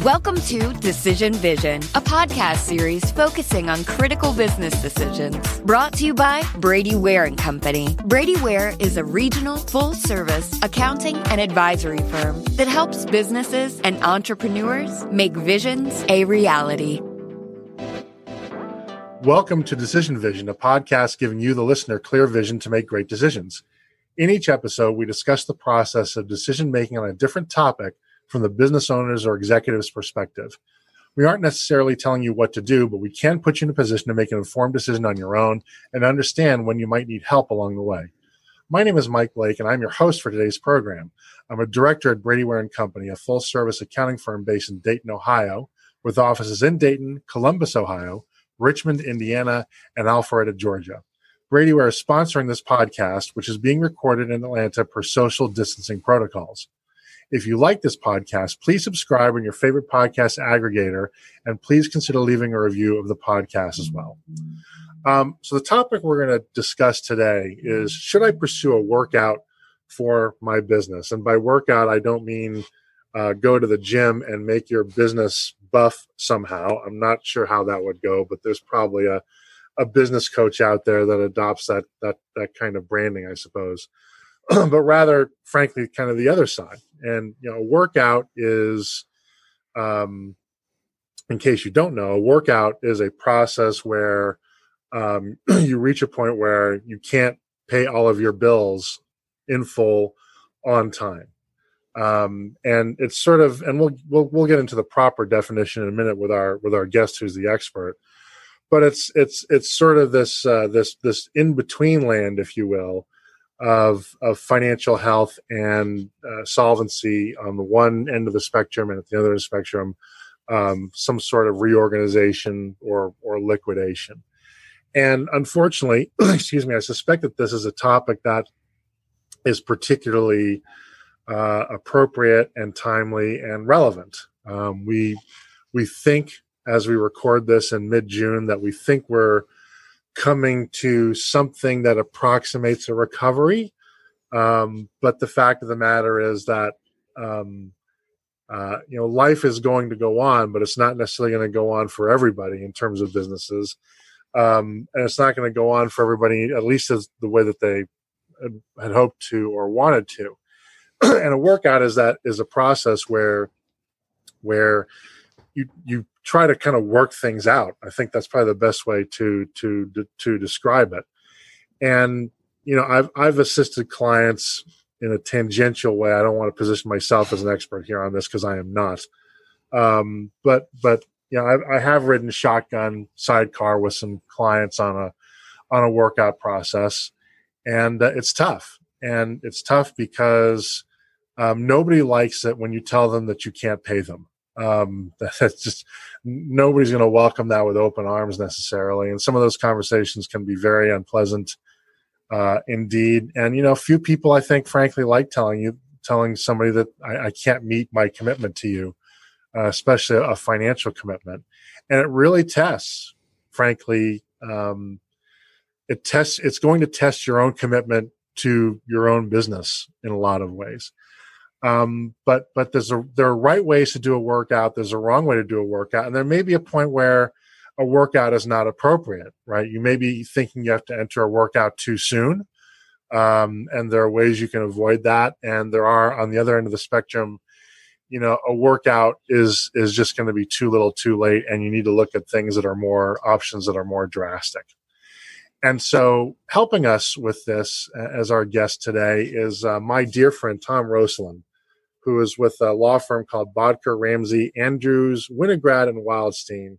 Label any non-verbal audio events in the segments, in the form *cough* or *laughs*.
Welcome to Decision Vision, a podcast series focusing on critical business decisions. Brought to you by Brady Ware and Company. Brady Ware is a regional, full-service accounting and advisory firm that helps businesses and entrepreneurs make visions a reality. Welcome to Decision Vision, a podcast giving you, the listener, clear vision to make great decisions. In each episode, we discuss the process of decision making on a different topic from the business owner's or executive's perspective. We aren't necessarily telling you what to do, but we can put you in a position to make an informed decision on your own and understand when you might need help along the way. My name is Mike Blake, and I'm your host for today's program. I'm a director at Brady Ware and Company, a full service accounting firm based in Dayton, Ohio, with offices in Dayton, Columbus, Ohio, Richmond, Indiana, and Alpharetta, Georgia. Brady Ware is sponsoring this podcast, which is being recorded in Atlanta per social distancing protocols. If you like this podcast, please subscribe on your favorite podcast aggregator and please consider leaving a review of the podcast as well. Um, so, the topic we're going to discuss today is should I pursue a workout for my business? And by workout, I don't mean uh, go to the gym and make your business buff somehow. I'm not sure how that would go, but there's probably a, a business coach out there that adopts that that that kind of branding, I suppose. *clears throat* but rather, frankly, kind of the other side. And you know, a workout is, um, in case you don't know, a workout is a process where um, *clears throat* you reach a point where you can't pay all of your bills in full on time. Um, and it's sort of, and we'll, we'll, we'll get into the proper definition in a minute with our, with our guest who's the expert, but it's, it's, it's sort of this, uh, this, this in between land, if you will, of of financial health and uh, solvency on the one end of the spectrum, and at the other end of the spectrum, um, some sort of reorganization or or liquidation. And unfortunately, *clears throat* excuse me, I suspect that this is a topic that is particularly uh, appropriate and timely and relevant. Um, we we think as we record this in mid June that we think we're coming to something that approximates a recovery. Um, but the fact of the matter is that um, uh, you know life is going to go on, but it's not necessarily going to go on for everybody in terms of businesses, um, and it's not going to go on for everybody at least as the way that they had, had hoped to or wanted to. *clears throat* and a workout is that is a process where where you you try to kind of work things out. I think that's probably the best way to to to, describe it. And you know, I've I've assisted clients in a tangential way. I don't want to position myself as an expert here on this because I am not. Um, but but you know, I, I have ridden shotgun sidecar with some clients on a on a workout process, and uh, it's tough. And it's tough because um, nobody likes it when you tell them that you can't pay them um, *laughs* that's just nobody's going to welcome that with open arms necessarily. And some of those conversations can be very unpleasant uh, indeed. And, you know, few people, I think, frankly, like telling you, telling somebody that I, I can't meet my commitment to you, uh, especially a financial commitment. And it really tests, frankly, um, it tests, it's going to test your own commitment to your own business in a lot of ways. Um, but but there's a there are right ways to do a workout. There's a wrong way to do a workout, and there may be a point where a workout is not appropriate. Right? You may be thinking you have to enter a workout too soon, um, and there are ways you can avoid that. And there are on the other end of the spectrum, you know, a workout is is just going to be too little, too late, and you need to look at things that are more options that are more drastic. And so, helping us with this as our guest today is uh, my dear friend Tom Rosalind who is with a law firm called Bodker, Ramsey, Andrews, Winograd, and Wildstein.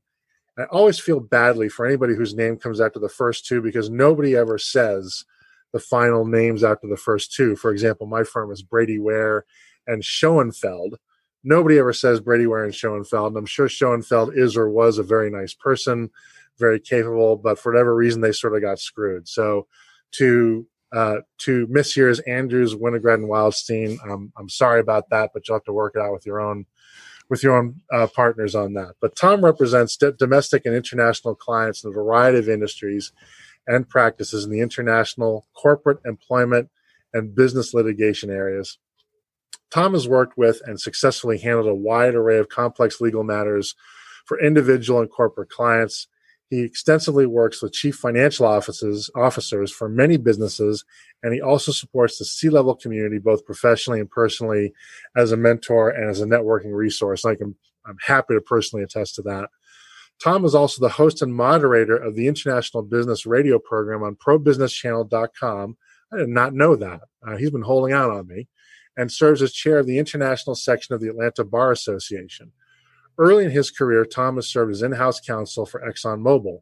I always feel badly for anybody whose name comes after the first two because nobody ever says the final names after the first two. For example, my firm is Brady Ware and Schoenfeld. Nobody ever says Brady Ware and Schoenfeld. And I'm sure Schoenfeld is or was a very nice person, very capable, but for whatever reason, they sort of got screwed. So to uh, to Miss Years, Andrews, Winograd, and Wildstein. Um, I'm sorry about that, but you'll have to work it out with your own with your own uh, partners on that. But Tom represents d- domestic and international clients in a variety of industries and practices in the international, corporate, employment, and business litigation areas. Tom has worked with and successfully handled a wide array of complex legal matters for individual and corporate clients. He extensively works with chief financial offices, officers for many businesses, and he also supports the C level community both professionally and personally as a mentor and as a networking resource. I can, I'm happy to personally attest to that. Tom is also the host and moderator of the International Business Radio program on ProBusinessChannel.com. I did not know that. Uh, he's been holding out on me and serves as chair of the international section of the Atlanta Bar Association. Early in his career, Tom has served as in house counsel for ExxonMobil.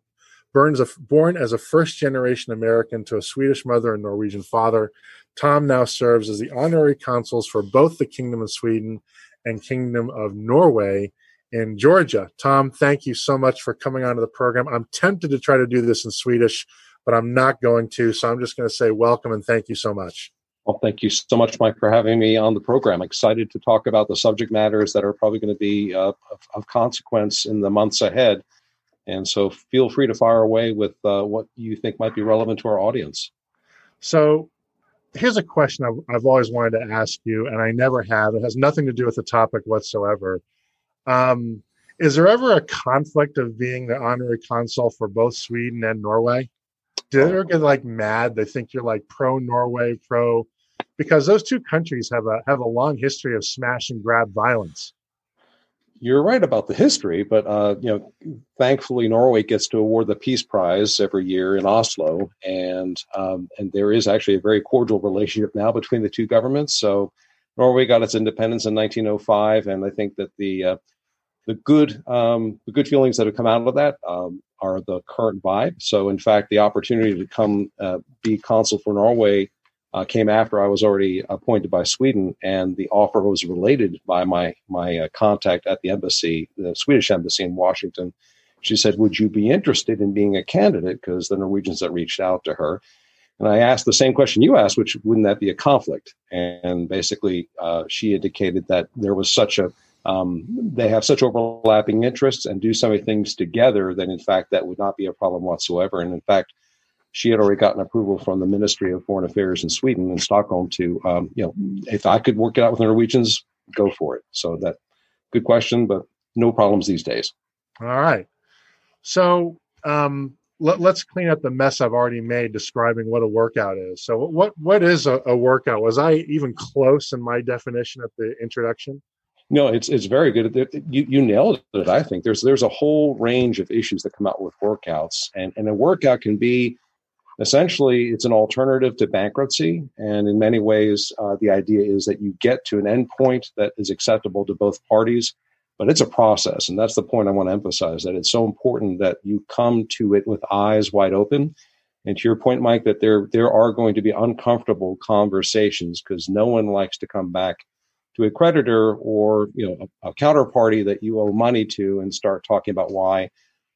Burns, born as a first generation American to a Swedish mother and Norwegian father, Tom now serves as the honorary consuls for both the Kingdom of Sweden and Kingdom of Norway in Georgia. Tom, thank you so much for coming onto the program. I'm tempted to try to do this in Swedish, but I'm not going to. So I'm just going to say welcome and thank you so much. Well, thank you so much, Mike, for having me on the program. Excited to talk about the subject matters that are probably going to be uh, of, of, consequence in the months ahead. And so feel free to fire away with uh, what you think might be relevant to our audience. So here's a question I've, I've, always wanted to ask you, and I never have. It has nothing to do with the topic whatsoever. Um, is there ever a conflict of being the honorary consul for both Sweden and Norway? Do they ever get like mad? They think you're like pro Norway, pro because those two countries have a have a long history of smash and grab violence. You're right about the history, but uh, you know, thankfully Norway gets to award the Peace Prize every year in Oslo, and um, and there is actually a very cordial relationship now between the two governments. So Norway got its independence in 1905, and I think that the uh, the good um, the good feelings that have come out of that um, are the current vibe. So in fact, the opportunity to come uh, be consul for Norway uh, came after I was already appointed by Sweden, and the offer was related by my my uh, contact at the embassy, the Swedish embassy in Washington. She said, "Would you be interested in being a candidate?" Because the Norwegians had reached out to her, and I asked the same question you asked, which wouldn't that be a conflict? And basically, uh, she indicated that there was such a um, they have such overlapping interests and do so many things together that in fact that would not be a problem whatsoever. And in fact, she had already gotten approval from the Ministry of Foreign Affairs in Sweden in Stockholm to, um, you know, if I could work it out with the Norwegians, go for it. So that good question, but no problems these days. All right. So um, let, us clean up the mess I've already made describing what a workout is. So what what is a, a workout? Was I even close in my definition at the introduction? No, it's it's very good. You you nailed it. I think there's there's a whole range of issues that come out with workouts, and and a workout can be essentially it's an alternative to bankruptcy and in many ways uh, the idea is that you get to an endpoint that is acceptable to both parties but it's a process and that's the point i want to emphasize that it's so important that you come to it with eyes wide open. And to your point mike that there there are going to be uncomfortable conversations because no one likes to come back to a creditor or you know a, a counterparty that you owe money to and start talking about why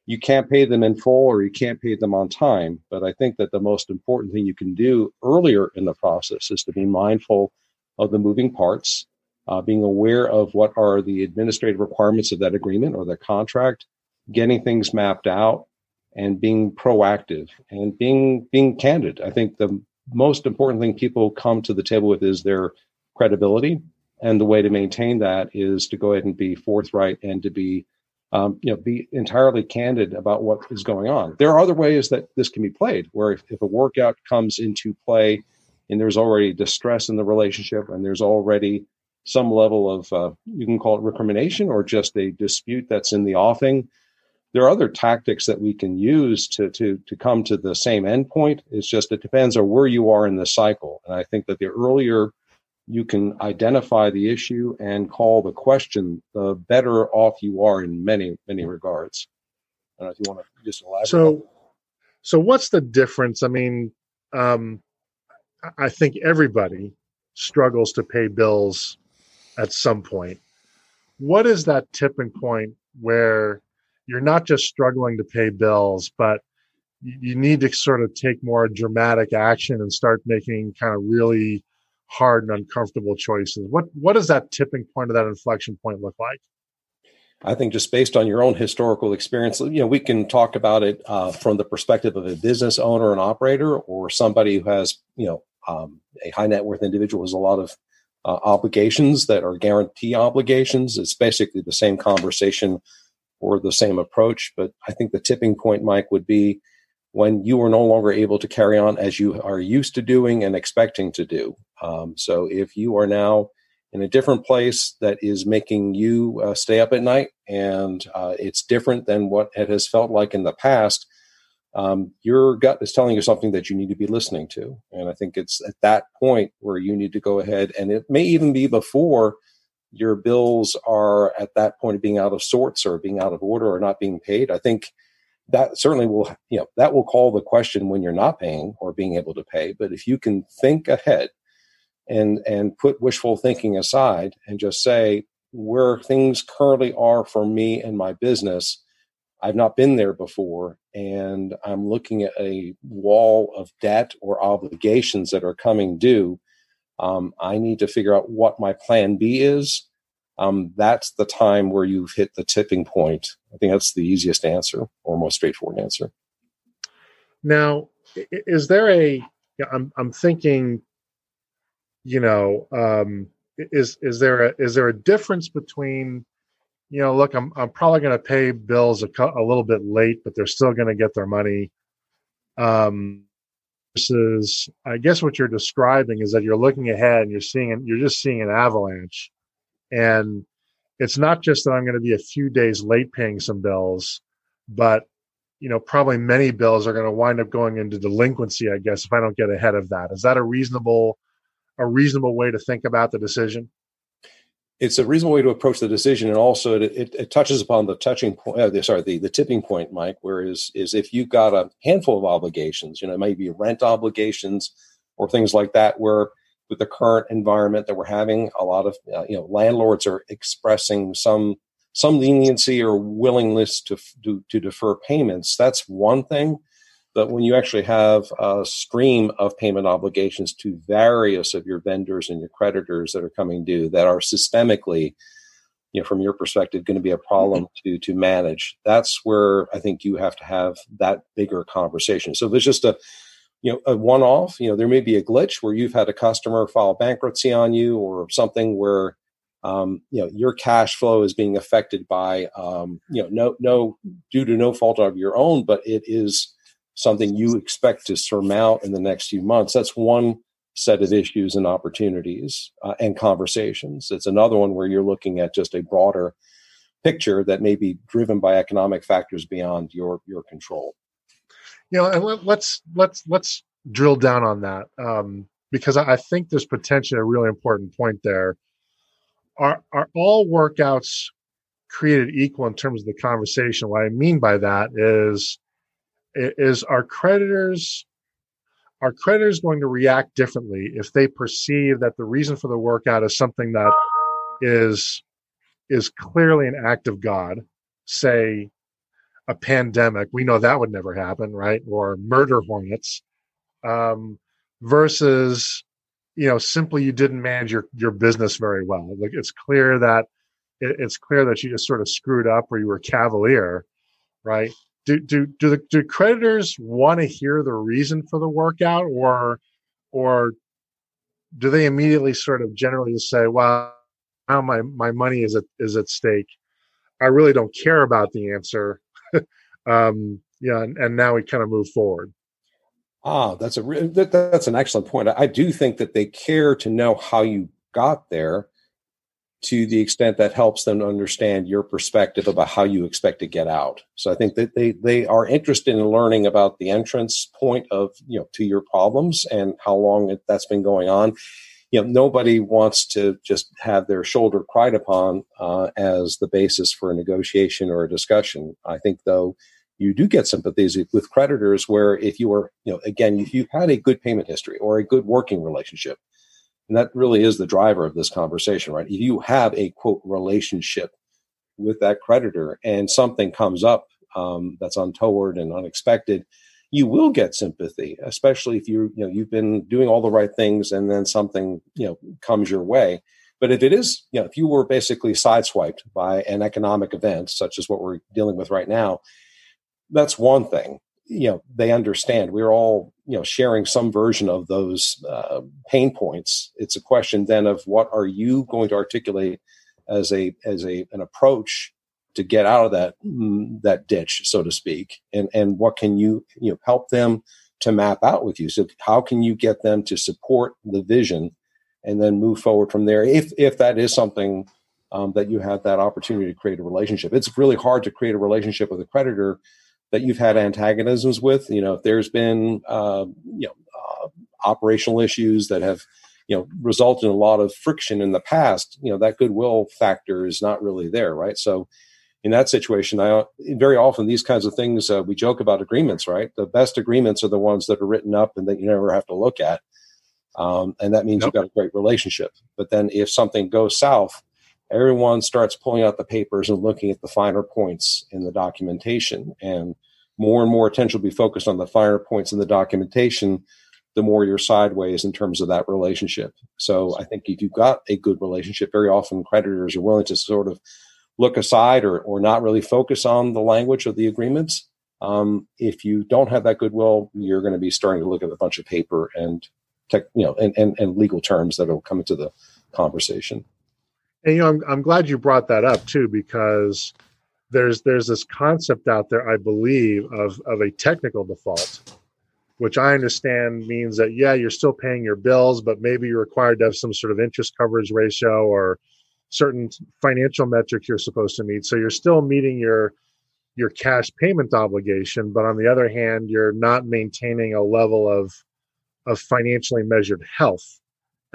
you can't pay them in full or you can't pay them on time. But I think that the most important thing you can do earlier in the process is to be mindful of the moving parts, uh, being aware of what are the administrative requirements of that agreement or the contract, getting things mapped out, and being proactive and being being candid. I think the most important thing people come to the table with is their credibility, and the way to maintain that is to go ahead and be forthright and to be um, you know, be entirely candid about what is going on. There are other ways that this can be played, where if, if a workout comes into play and there's already distress in the relationship and there's already some level of, uh, you can call it recrimination or just a dispute that's in the offing. There are other tactics that we can use to, to, to come to the same endpoint. It's just, it depends on where you are in the cycle. And I think that the earlier you can identify the issue and call the question, the better off you are in many, many regards. I don't know if you want to just elaborate. So, so what's the difference? I mean, um, I think everybody struggles to pay bills at some point. What is that tipping point where you're not just struggling to pay bills, but you need to sort of take more dramatic action and start making kind of really hard and uncomfortable choices. What what does that tipping point of that inflection point look like? I think just based on your own historical experience, you know, we can talk about it uh, from the perspective of a business owner and operator, or somebody who has, you know, um, a high net worth individual has a lot of uh, obligations that are guarantee obligations. It's basically the same conversation or the same approach. But I think the tipping point, Mike, would be when you are no longer able to carry on as you are used to doing and expecting to do. Um, so if you are now in a different place that is making you uh, stay up at night and uh, it's different than what it has felt like in the past, um, your gut is telling you something that you need to be listening to. And I think it's at that point where you need to go ahead, and it may even be before your bills are at that point of being out of sorts or being out of order or not being paid. I think that certainly will, you know, that will call the question when you're not paying or being able to pay. But if you can think ahead and and put wishful thinking aside and just say where things currently are for me and my business I've not been there before, and I'm looking at a wall of debt or obligations that are coming due. Um, I need to figure out what my plan B is. Um, that's the time where you've hit the tipping point. I think that's the easiest answer or most straightforward answer. Now, is there a? I'm I'm thinking. You know, um, is is there a is there a difference between you know, look, I'm I'm probably going to pay bills a, a little bit late, but they're still going to get their money. Um, versus, I guess what you're describing is that you're looking ahead and you're seeing you're just seeing an avalanche, and it's not just that I'm going to be a few days late paying some bills, but you know, probably many bills are going to wind up going into delinquency. I guess if I don't get ahead of that, is that a reasonable a reasonable way to think about the decision? it's a reasonable way to approach the decision, and also it, it, it touches upon the touching point. Uh, sorry, the, the tipping point, Mike. Where is is if you've got a handful of obligations, you know, it might be rent obligations or things like that, where with the current environment that we're having, a lot of uh, you know landlords are expressing some some leniency or willingness to, to to defer payments. That's one thing. But when you actually have a stream of payment obligations to various of your vendors and your creditors that are coming due that are systemically, you know, from your perspective, going to be a problem mm-hmm. to to manage, that's where I think you have to have that bigger conversation. So there's just a you know a one off. You know, there may be a glitch where you've had a customer file bankruptcy on you or something where um, you know your cash flow is being affected by um, you know no no due to no fault of your own, but it is something you expect to surmount in the next few months. That's one set of issues and opportunities uh, and conversations. It's another one where you're looking at just a broader picture that may be driven by economic factors beyond your your control. You know, and let's let's let's drill down on that um, because I think there's potentially a really important point there. Are are all workouts created equal in terms of the conversation? What I mean by that is is our creditors are creditors going to react differently if they perceive that the reason for the workout is something that is is clearly an act of God, say a pandemic, we know that would never happen, right? Or murder hornets, um, versus you know simply you didn't manage your your business very well. Like it's clear that it, it's clear that you just sort of screwed up or you were cavalier, right? do do do the do creditors want to hear the reason for the workout or or do they immediately sort of generally just say well now my my money is at is at stake i really don't care about the answer *laughs* um yeah and, and, now we kind of move forward ah that's a that, that's an excellent point i do think that they care to know how you got there to the extent that helps them understand your perspective about how you expect to get out. So I think that they they are interested in learning about the entrance point of you know to your problems and how long that's been going on. You know, nobody wants to just have their shoulder cried upon uh, as the basis for a negotiation or a discussion. I think though you do get sympathies with creditors where if you are you know again if you've had a good payment history or a good working relationship and that really is the driver of this conversation, right? If you have a quote relationship with that creditor and something comes up um, that's untoward and unexpected, you will get sympathy, especially if you you know you've been doing all the right things and then something you know comes your way. But if it is, you know, if you were basically sideswiped by an economic event such as what we're dealing with right now, that's one thing. you know they understand we're all you know sharing some version of those uh, pain points it's a question then of what are you going to articulate as a as a an approach to get out of that mm, that ditch so to speak and and what can you you know help them to map out with you so how can you get them to support the vision and then move forward from there if if that is something um, that you have that opportunity to create a relationship it's really hard to create a relationship with a creditor that you've had antagonisms with. You know, if there's been uh, you know uh, operational issues that have you know resulted in a lot of friction in the past, you know that goodwill factor is not really there, right? So in that situation, I very often these kinds of things uh, we joke about agreements, right? The best agreements are the ones that are written up and that you never have to look at, um, and that means you've got a great relationship. But then if something goes south, everyone starts pulling out the papers and looking at the finer points in the documentation. And more and more attention will be focused on the finer points in the documentation, the more you're sideways in terms of that relationship. So I think if you've got a good relationship, very often creditors are willing to sort of look aside or, or not really focus on the language of the agreements. Um, if you don't have that goodwill, you're going to be starting to look at a bunch of paper and tech, you know, and, and, and legal terms that will come into the conversation. And you know, I'm I'm glad you brought that up too because there's there's this concept out there, I believe, of of a technical default, which I understand means that yeah, you're still paying your bills, but maybe you're required to have some sort of interest coverage ratio or certain financial metrics you're supposed to meet. So you're still meeting your your cash payment obligation, but on the other hand, you're not maintaining a level of of financially measured health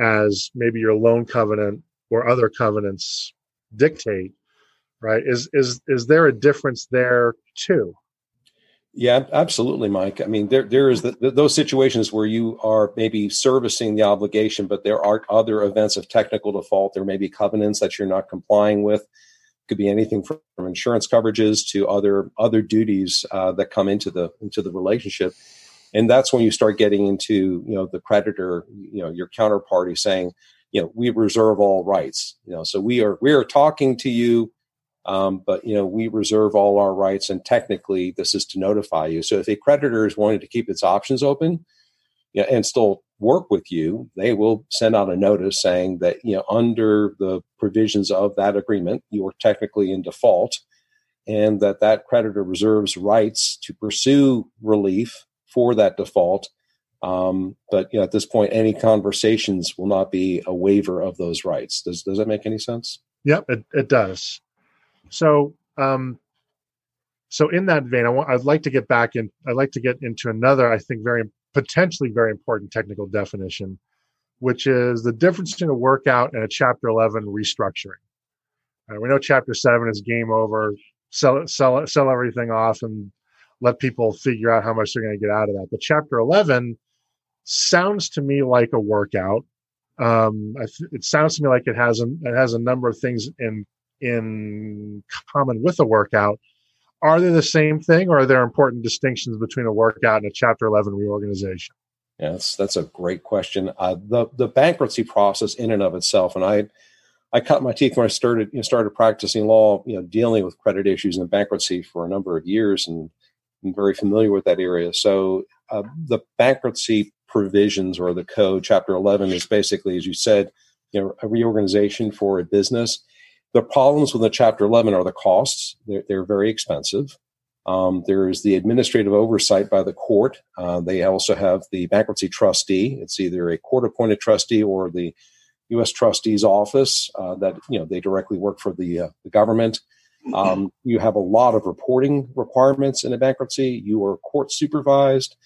as maybe your loan covenant or other covenants dictate right is is is there a difference there too yeah absolutely mike. I mean there there is the, the, those situations where you are maybe servicing the obligation but there are other events of technical default. There may be covenants that you're not complying with. Could be anything from, from insurance coverages to other other duties uh, that come into the into the relationship. And that's when you start getting into you know the creditor you know your counterparty saying you know we reserve all rights. You know so we are we are talking to you um, but you know we reserve all our rights and technically this is to notify you so if a creditor is wanting to keep its options open you know, and still work with you they will send out a notice saying that you know under the provisions of that agreement you are technically in default and that that creditor reserves rights to pursue relief for that default um, but you know, at this point, any conversations will not be a waiver of those rights. Does does that make any sense? Yep, it, it does. So, um, so in that vein, I want I'd like to get back in. I'd like to get into another, I think, very potentially very important technical definition, which is the difference between a workout and a Chapter Eleven restructuring. Uh, we know Chapter Seven is game over, sell sell sell everything off, and let people figure out how much they're going to get out of that. But Chapter Eleven sounds to me like a workout. Um, it sounds to me like it has a, it has a number of things in in common with a workout. Are they the same thing, or are there important distinctions between a workout and a Chapter 11 reorganization? Yes, that's a great question. Uh, the the bankruptcy process, in and of itself, and I I cut my teeth when I started you know, started practicing law, you know, dealing with credit issues and bankruptcy for a number of years, and I'm very familiar with that area. So uh, the bankruptcy provisions or the code, Chapter 11, is basically, as you said, you know, a reorganization for a business. The problems with the Chapter 11 are the costs. They're, they're very expensive. Um, there is the administrative oversight by the court. Uh, they also have the bankruptcy trustee. It's either a court-appointed trustee or the U.S. trustee's office uh, that you know they directly work for the, uh, the government. Um, you have a lot of reporting requirements in a bankruptcy. You are court supervised.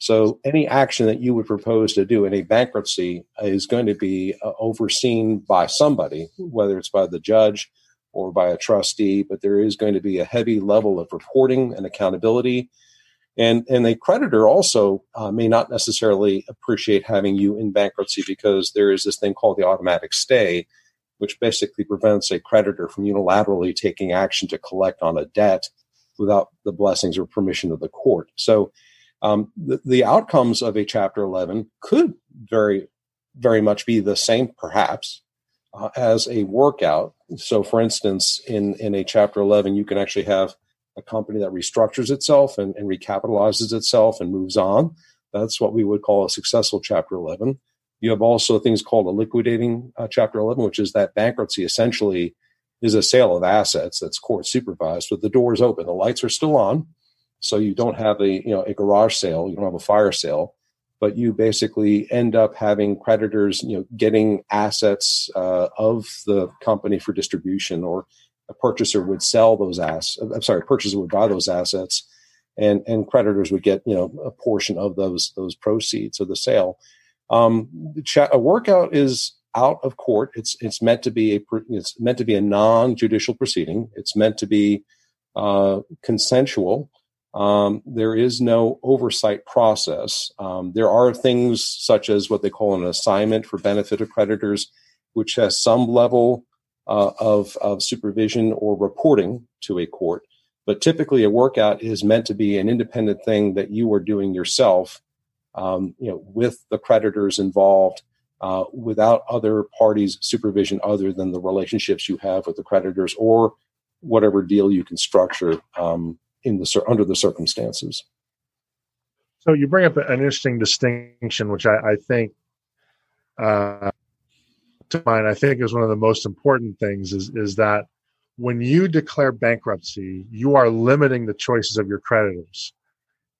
So any action that you would propose to do in a bankruptcy is going to be uh, overseen by somebody, whether it's by the judge or by a trustee, but there is going to be a heavy level of reporting and accountability. And, and a creditor also uh, may not necessarily appreciate having you in bankruptcy because there is this thing called the automatic stay, which basically prevents a creditor from unilaterally taking action to collect on a debt without the blessings or permission of the court. So um, the, the outcomes of a Chapter 11 could very, very much be the same, perhaps, uh, as a workout. So, for instance, in, in a Chapter 11, you can actually have a company that restructures itself and, and recapitalizes itself and moves on. That's what we would call a successful Chapter 11. You have also things called a liquidating uh, Chapter 11, which is that bankruptcy essentially is a sale of assets that's court supervised, but the doors open, the lights are still on, so you don't have a you know a garage sale, you don't have a fire sale, but you basically end up having creditors you know getting assets uh, of the company for distribution, or a purchaser would sell those assets. I'm sorry, a purchaser would buy those assets, and and creditors would get you know a portion of those those proceeds of the sale. Um, a workout is out of court. It's it's meant to be a it's meant to be a non judicial proceeding. It's meant to be uh, consensual. Um, there is no oversight process. Um, there are things such as what they call an assignment for benefit of creditors, which has some level uh, of, of supervision or reporting to a court. But typically, a workout is meant to be an independent thing that you are doing yourself um, you know, with the creditors involved, uh, without other parties' supervision other than the relationships you have with the creditors or whatever deal you can structure um, in the under the circumstances. So you bring up an interesting distinction, which I, I think, uh, to mind, I think is one of the most important things is is that when you declare bankruptcy, you are limiting the choices of your creditors,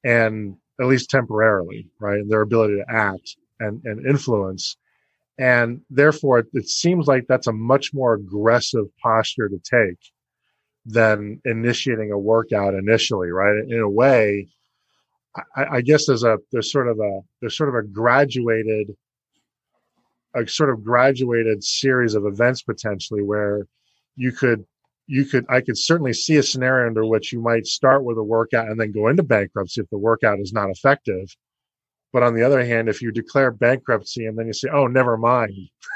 and at least temporarily, right? And their ability to act and, and influence. And therefore, it, it seems like that's a much more aggressive posture to take than initiating a workout initially, right? In a way, I, I, guess there's a there's sort of a there's sort of a graduated a sort of graduated series of events potentially where you could you could I could certainly see a scenario under which you might start with a workout and then go into bankruptcy if the workout is not effective. But on the other hand, if you declare bankruptcy and then you say, "Oh, never mind,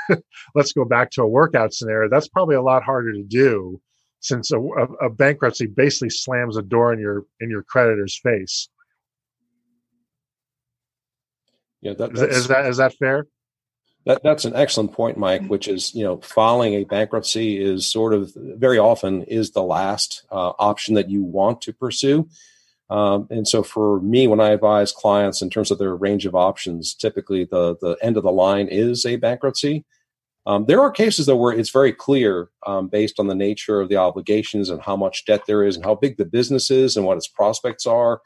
*laughs* let's go back to a workout scenario," that's probably a lot harder to do, since a, a, a bankruptcy basically slams a door in your in your creditor's face. Yeah, that, is, is that is that fair? That, that's an excellent point, Mike. Which is, you know, filing a bankruptcy is sort of very often is the last uh, option that you want to pursue. Um, and so, for me, when I advise clients in terms of their range of options, typically the the end of the line is a bankruptcy. Um, there are cases though where it's very clear, um, based on the nature of the obligations and how much debt there is, and how big the business is, and what its prospects are.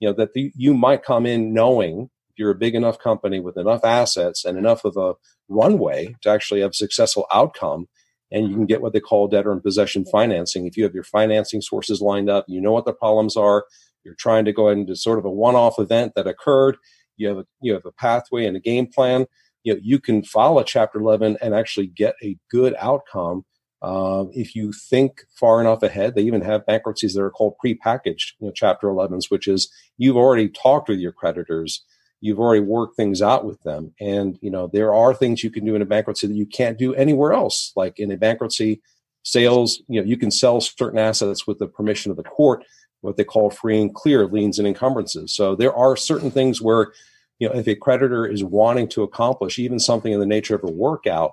You know that the, you might come in knowing if you're a big enough company with enough assets and enough of a runway to actually have a successful outcome and you can get what they call debtor in possession financing if you have your financing sources lined up you know what the problems are you're trying to go into sort of a one-off event that occurred you have a you have a pathway and a game plan you know you can file a chapter 11 and actually get a good outcome uh, if you think far enough ahead. They even have bankruptcies that are called pre-packaged you know, chapter 11s which is you've already talked with your creditors. You've already worked things out with them. And you know there are things you can do in a bankruptcy that you can't do anywhere else. Like in a bankruptcy sales you know you can sell certain assets with the permission of the court what they call free and clear liens and encumbrances. So there are certain things where you know if a creditor is wanting to accomplish even something in the nature of a workout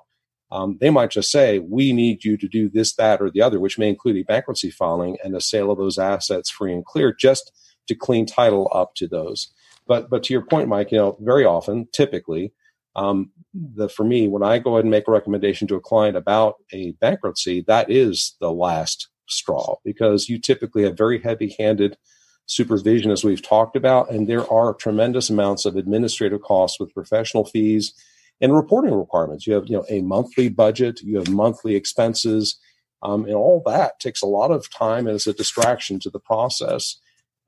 um, they might just say we need you to do this that or the other which may include a bankruptcy filing and a sale of those assets free and clear just to clean title up to those. But but to your point, Mike, you know, very often, typically, um, the for me, when I go ahead and make a recommendation to a client about a bankruptcy, that is the last straw because you typically have very heavy-handed supervision, as we've talked about, and there are tremendous amounts of administrative costs with professional fees and reporting requirements. You have you know a monthly budget, you have monthly expenses. Um, and all that takes a lot of time and a distraction to the process.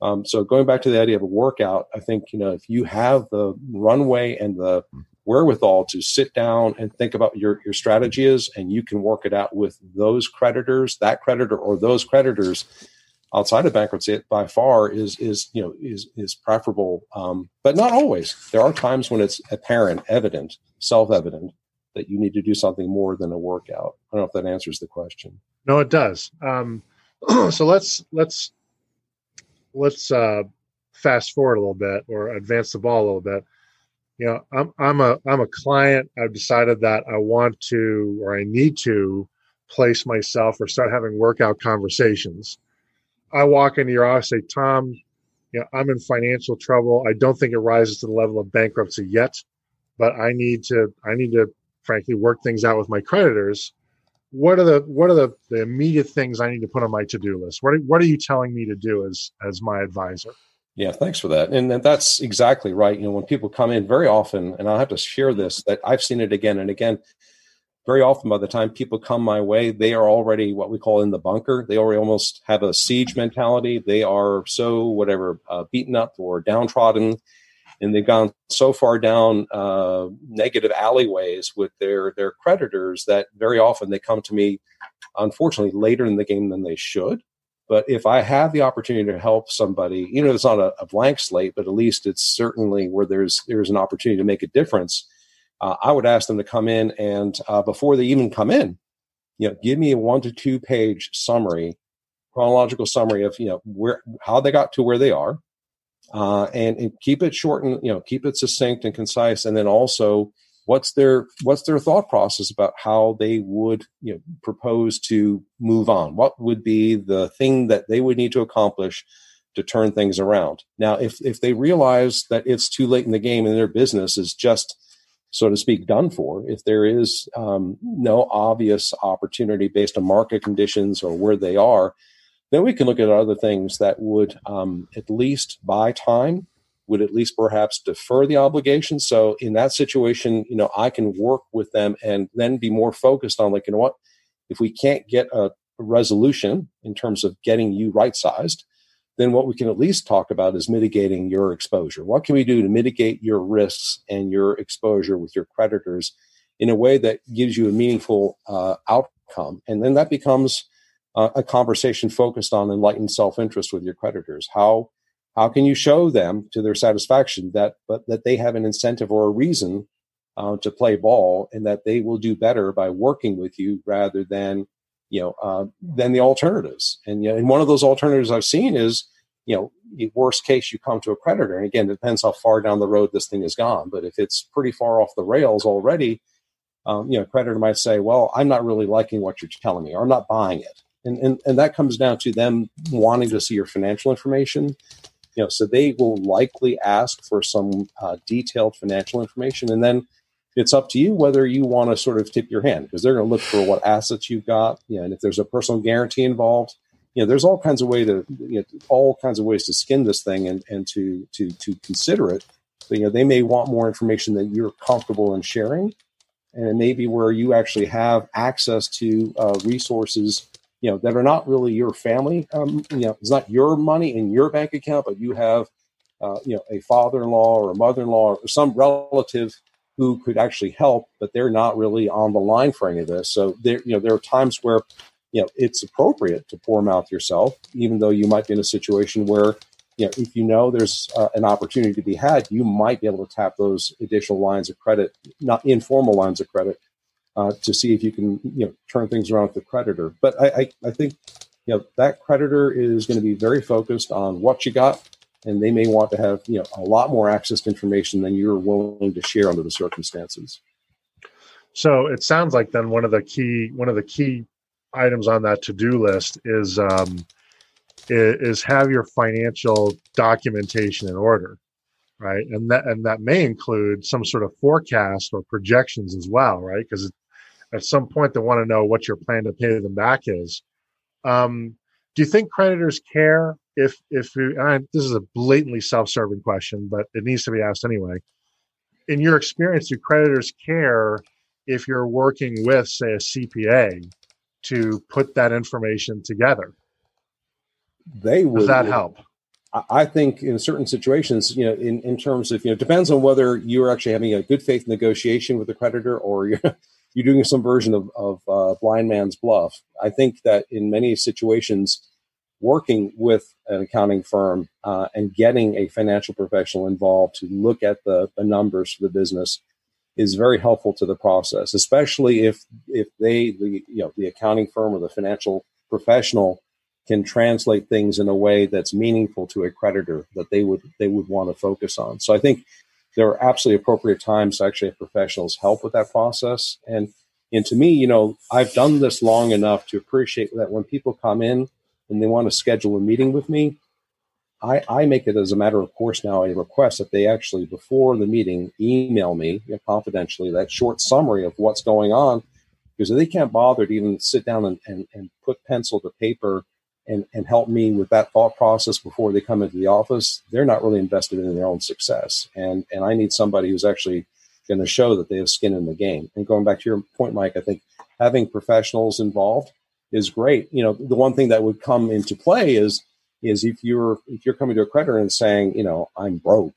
Um, so going back to the idea of a workout, I think you know if you have the runway and the wherewithal to sit down and think about your your strategy is, and you can work it out with those creditors, that creditor or those creditors outside of bankruptcy, it by far is is you know is is preferable, um, but not always. There are times when it's apparent, evident, self evident that you need to do something more than a workout. I don't know if that answers the question. No, it does. Um, *clears throat* so let's let's let's uh, fast forward a little bit or advance the ball a little bit. You know, I'm I'm a I'm a client. I've decided that I want to or I need to place myself or start having workout conversations. I walk into your office, say, Tom, you know, I'm in financial trouble. I don't think it rises to the level of bankruptcy yet, but I need to, I need to, frankly, work things out with my creditors. What are the, what are the, the immediate things I need to put on my to-do list? What, are, what are you telling me to do as, as my advisor? Yeah, thanks for that. And that's exactly right. You know, when people come in very often, and I'll have to share this, that I've seen it again and again very often by the time people come my way, they are already what we call in the bunker. They already almost have a siege mentality. They are so whatever uh, beaten up or downtrodden, and they've gone so far down uh, negative alleyways with their their creditors that very often they come to me, unfortunately, later in the game than they should. But if I have the opportunity to help somebody, you know, it's not a, a blank slate, but at least it's certainly where there's there's an opportunity to make a difference uh, I would ask them to come in and uh, before they even come in, you know, give me a one to two page summary, chronological summary of you know where how they got to where they are, uh, and, and keep it short and you know keep it succinct and concise, and then also what's their what's their thought process about how they would you know propose to move on? What would be the thing that they would need to accomplish to turn things around? Now if if they realize that it's too late in the game and their business is just so to speak, done for. If there is um, no obvious opportunity based on market conditions or where they are, then we can look at other things that would um, at least buy time, would at least perhaps defer the obligation. So in that situation, you know, I can work with them and then be more focused on like, you know what, if we can't get a resolution in terms of getting you right sized, then what we can at least talk about is mitigating your exposure. What can we do to mitigate your risks and your exposure with your creditors in a way that gives you a meaningful uh, outcome? And then that becomes uh, a conversation focused on enlightened self-interest with your creditors. How how can you show them to their satisfaction that but that they have an incentive or a reason uh, to play ball and that they will do better by working with you rather than you know, uh, than the alternatives. And, you know, and one of those alternatives I've seen is, you know, worst case, you come to a creditor. And again, it depends how far down the road this thing has gone. But if it's pretty far off the rails already, um, you know, creditor might say, well, I'm not really liking what you're telling me, or I'm not buying it. And, and, and that comes down to them wanting to see your financial information. You know, so they will likely ask for some uh, detailed financial information. And then it's up to you whether you want to sort of tip your hand because they're going to look for what assets you've got. You know, and if there's a personal guarantee involved, you know, there's all kinds of way to, you know, all kinds of ways to skin this thing and, and to, to, to consider it. But, you know, they may want more information that you're comfortable in sharing. And it may be where you actually have access to uh, resources, you know, that are not really your family. Um, you know, it's not your money in your bank account, but you have, uh, you know, a father-in-law or a mother-in-law or some relative who could actually help, but they're not really on the line for any of this. So there, you know, there are times where, you know, it's appropriate to pour mouth yourself, even though you might be in a situation where, you know, if you know there's uh, an opportunity to be had, you might be able to tap those additional lines of credit, not informal lines of credit, uh, to see if you can, you know, turn things around with the creditor. But I, I, I think, you know, that creditor is going to be very focused on what you got and they may want to have you know a lot more access to information than you're willing to share under the circumstances. So it sounds like then one of the key one of the key items on that to do list is um, is have your financial documentation in order, right? And that and that may include some sort of forecast or projections as well, right? Because at some point they want to know what your plan to pay them back is. Um, do you think creditors care if if this is a blatantly self-serving question, but it needs to be asked anyway. In your experience, do creditors care if you're working with, say, a CPA to put that information together? They would. Does that help? I think in certain situations, you know, in, in terms of, you know, it depends on whether you're actually having a good faith negotiation with the creditor or you're, *laughs* you're doing some version of, of uh, blind man's bluff. I think that in many situations, working with an accounting firm uh, and getting a financial professional involved to look at the, the numbers for the business is very helpful to the process, especially if if they the you know the accounting firm or the financial professional can translate things in a way that's meaningful to a creditor that they would they would want to focus on. So I think there are absolutely appropriate times to actually have professionals help with that process. And and to me, you know, I've done this long enough to appreciate that when people come in and they want to schedule a meeting with me, I, I make it as a matter of course now a request that they actually before the meeting email me you know, confidentially that short summary of what's going on because they can't bother to even sit down and, and, and put pencil to paper and, and help me with that thought process before they come into the office, they're not really invested in their own success. And and I need somebody who's actually going to show that they have skin in the game. And going back to your point, Mike, I think having professionals involved is great. You know, the one thing that would come into play is is if you're if you're coming to a creditor and saying, you know, I'm broke,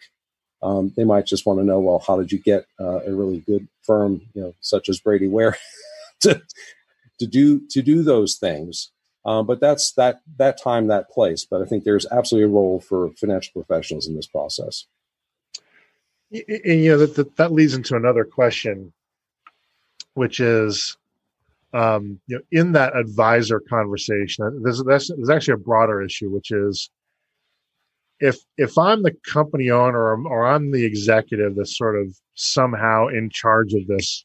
um, they might just want to know, well, how did you get uh, a really good firm, you know, such as Brady Ware, *laughs* to to do to do those things. Um, but that's that that time, that place. But I think there's absolutely a role for financial professionals in this process. And, you know that, that, that leads into another question, which is, um, you know, in that advisor conversation, there's, there's, there's actually a broader issue, which is if if I'm the company owner or, or I'm the executive that's sort of somehow in charge of this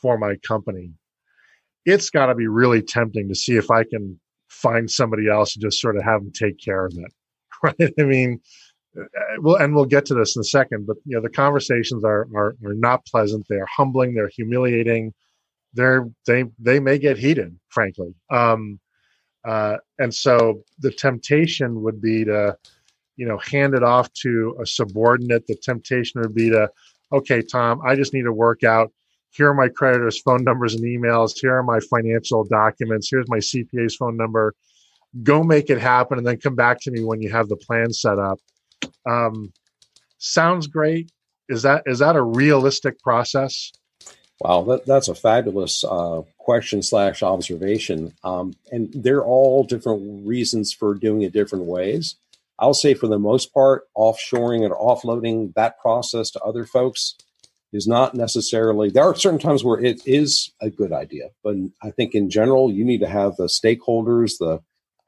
for my company, it's got to be really tempting to see if I can find somebody else and just sort of have them take care of it. *laughs* Right. I mean, uh, well, and we'll get to this in a second, but you know, the conversations are, are, are not pleasant. They're humbling. They're humiliating. They're, they, they may get heated, frankly. Um, uh, and so the temptation would be to, you know, hand it off to a subordinate. The temptation would be to, okay, Tom, I just need to work out here are my creditors' phone numbers and emails. Here are my financial documents. Here's my CPA's phone number. Go make it happen and then come back to me when you have the plan set up. Um, sounds great. Is that is that a realistic process? Wow, that, that's a fabulous uh, question slash observation. Um, and they're all different reasons for doing it different ways. I'll say for the most part, offshoring and offloading that process to other folks is not necessarily there are certain times where it is a good idea but i think in general you need to have the stakeholders the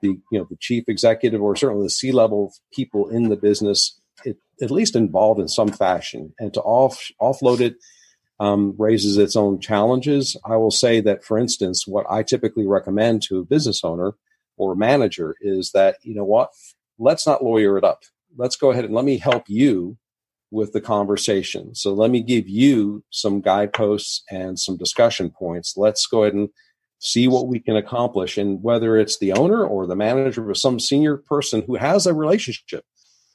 the you know the chief executive or certainly the c level people in the business at least involved in some fashion and to off offload it um, raises its own challenges i will say that for instance what i typically recommend to a business owner or manager is that you know what let's not lawyer it up let's go ahead and let me help you with the conversation. So let me give you some guideposts and some discussion points. Let's go ahead and see what we can accomplish. And whether it's the owner or the manager or some senior person who has a relationship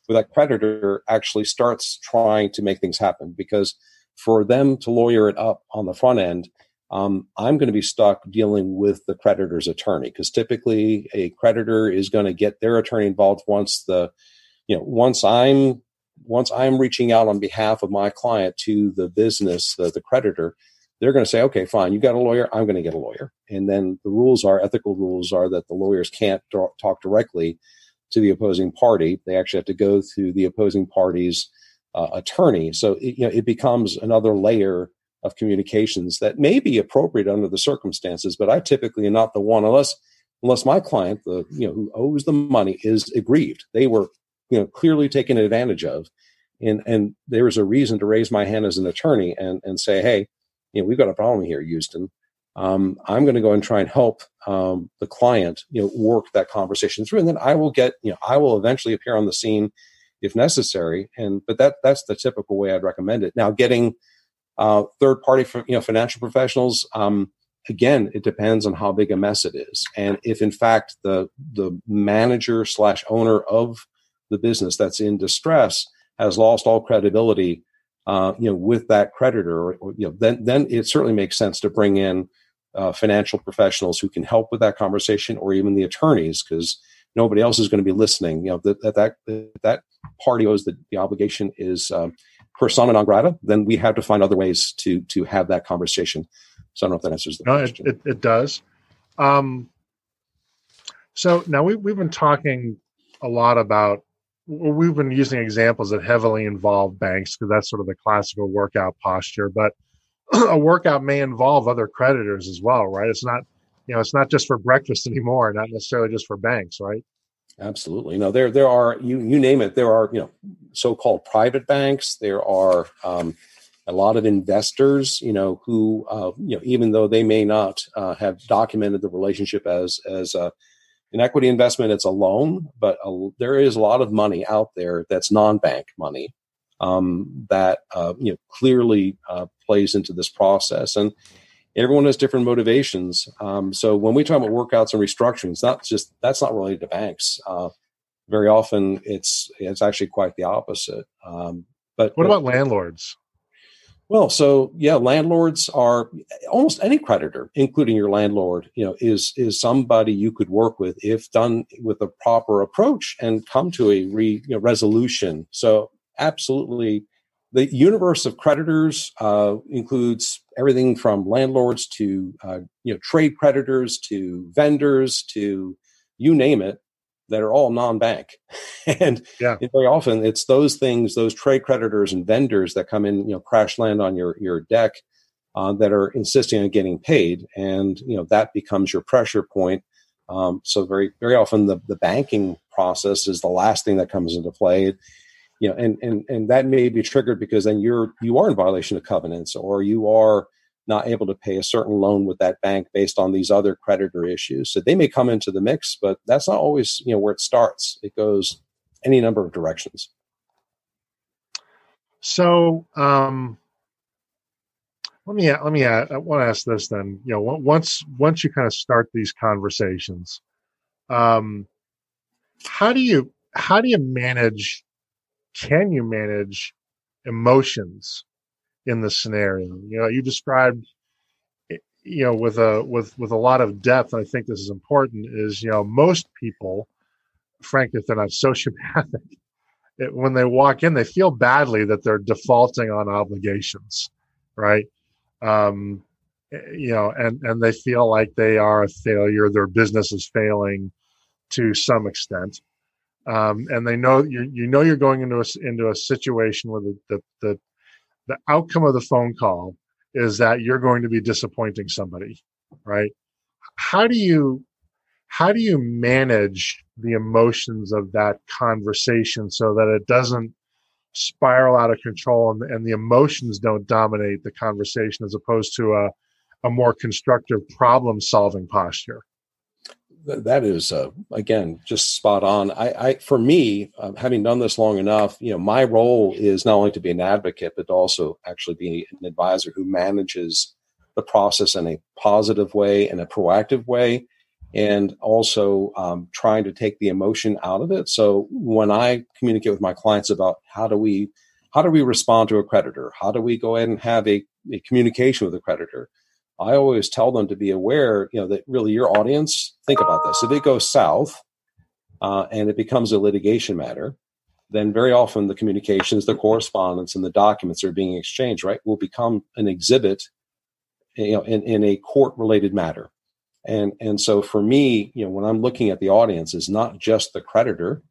with that creditor actually starts trying to make things happen because for them to lawyer it up on the front end, um, I'm going to be stuck dealing with the creditor's attorney because typically a creditor is going to get their attorney involved once the, you know, once I'm once I'm reaching out on behalf of my client to the business, the, the creditor, they're going to say, okay, fine, you got a lawyer, I'm going to get a lawyer. And then the rules are ethical rules are that the lawyers can't talk directly to the opposing party. They actually have to go through the opposing party's uh, attorney. So it, you know, it becomes another layer of communications that may be appropriate under the circumstances, but I typically am not the one unless unless my client, the you know who owes the money, is aggrieved. They were you know clearly taken advantage of and and there was a reason to raise my hand as an attorney and and say hey you know we've got a problem here houston um, i'm going to go and try and help um, the client you know work that conversation through and then i will get you know i will eventually appear on the scene if necessary and but that that's the typical way i'd recommend it. Now getting uh, third party you know financial professionals um, again it depends on how big a mess it is. And if in fact the the manager slash owner of the business that's in distress has lost all credibility, uh, you know, with that creditor, or, or, you know, then then it certainly makes sense to bring in uh, financial professionals who can help with that conversation, or even the attorneys, because nobody else is going to be listening. You know, that that that, that party owes the, the obligation is um, persona non grata. Then we have to find other ways to to have that conversation. So I don't know if that answers the no, question. It, it, it does. Um, so now we, we've been talking a lot about we've been using examples that heavily involve banks because that's sort of the classical workout posture. But *clears throat* a workout may involve other creditors as well, right? It's not, you know, it's not just for breakfast *laughs* anymore, not necessarily just for banks, right? Absolutely. No, there there are you you name it. There are you know so-called private banks. There are um, a lot of investors, you know, who uh, you know even though they may not uh, have documented the relationship as as a an equity investment, it's a loan, but a, there is a lot of money out there that's non-bank money um, that uh, you know clearly uh, plays into this process, and everyone has different motivations. Um, so when we talk about workouts and restructurings, not just that's not related to banks. Uh, very often, it's it's actually quite the opposite. Um, but what about landlords? Well, so yeah, landlords are almost any creditor, including your landlord, you know, is is somebody you could work with if done with a proper approach and come to a re, you know, resolution. So absolutely, the universe of creditors uh, includes everything from landlords to uh, you know trade creditors to vendors to you name it that are all non-bank. *laughs* And yeah. very often it's those things those trade creditors and vendors that come in you know crash land on your your deck uh, that are insisting on getting paid. And you know that becomes your pressure point. Um, so very very often the, the banking process is the last thing that comes into play you know and and and that may be triggered because then you're you are in violation of covenants or you are not able to pay a certain loan with that bank based on these other creditor issues. So they may come into the mix, but that's not always you know where it starts. It goes any number of directions. So um, let me let me I want to ask this then. You know, once once you kind of start these conversations, um, how do you how do you manage? Can you manage emotions in the scenario. You know, you described, you know, with a with with a lot of depth. I think this is important. Is you know, most people, frankly, if they're not sociopathic, *laughs* it, when they walk in, they feel badly that they're defaulting on obligations, right? Um, you know, and and they feel like they are a failure. Their business is failing to some extent. Um, and they know you you know you're going into a into a situation where the, the, the the outcome of the phone call is that you're going to be disappointing somebody, right? How do you how do you manage the emotions of that conversation so that it doesn't spiral out of control and, and the emotions don't dominate the conversation as opposed to a, a more constructive problem solving posture? That is uh, again just spot on. I, I for me, uh, having done this long enough, you know, my role is not only to be an advocate, but also actually be an advisor who manages the process in a positive way and a proactive way, and also um, trying to take the emotion out of it. So when I communicate with my clients about how do we how do we respond to a creditor, how do we go ahead and have a, a communication with a creditor I always tell them to be aware, you know, that really your audience, think about this. If it goes south uh, and it becomes a litigation matter, then very often the communications, the correspondence, and the documents that are being exchanged, right, will become an exhibit, you know, in, in a court-related matter. And and so for me, you know, when I'm looking at the audience, is not just the creditor,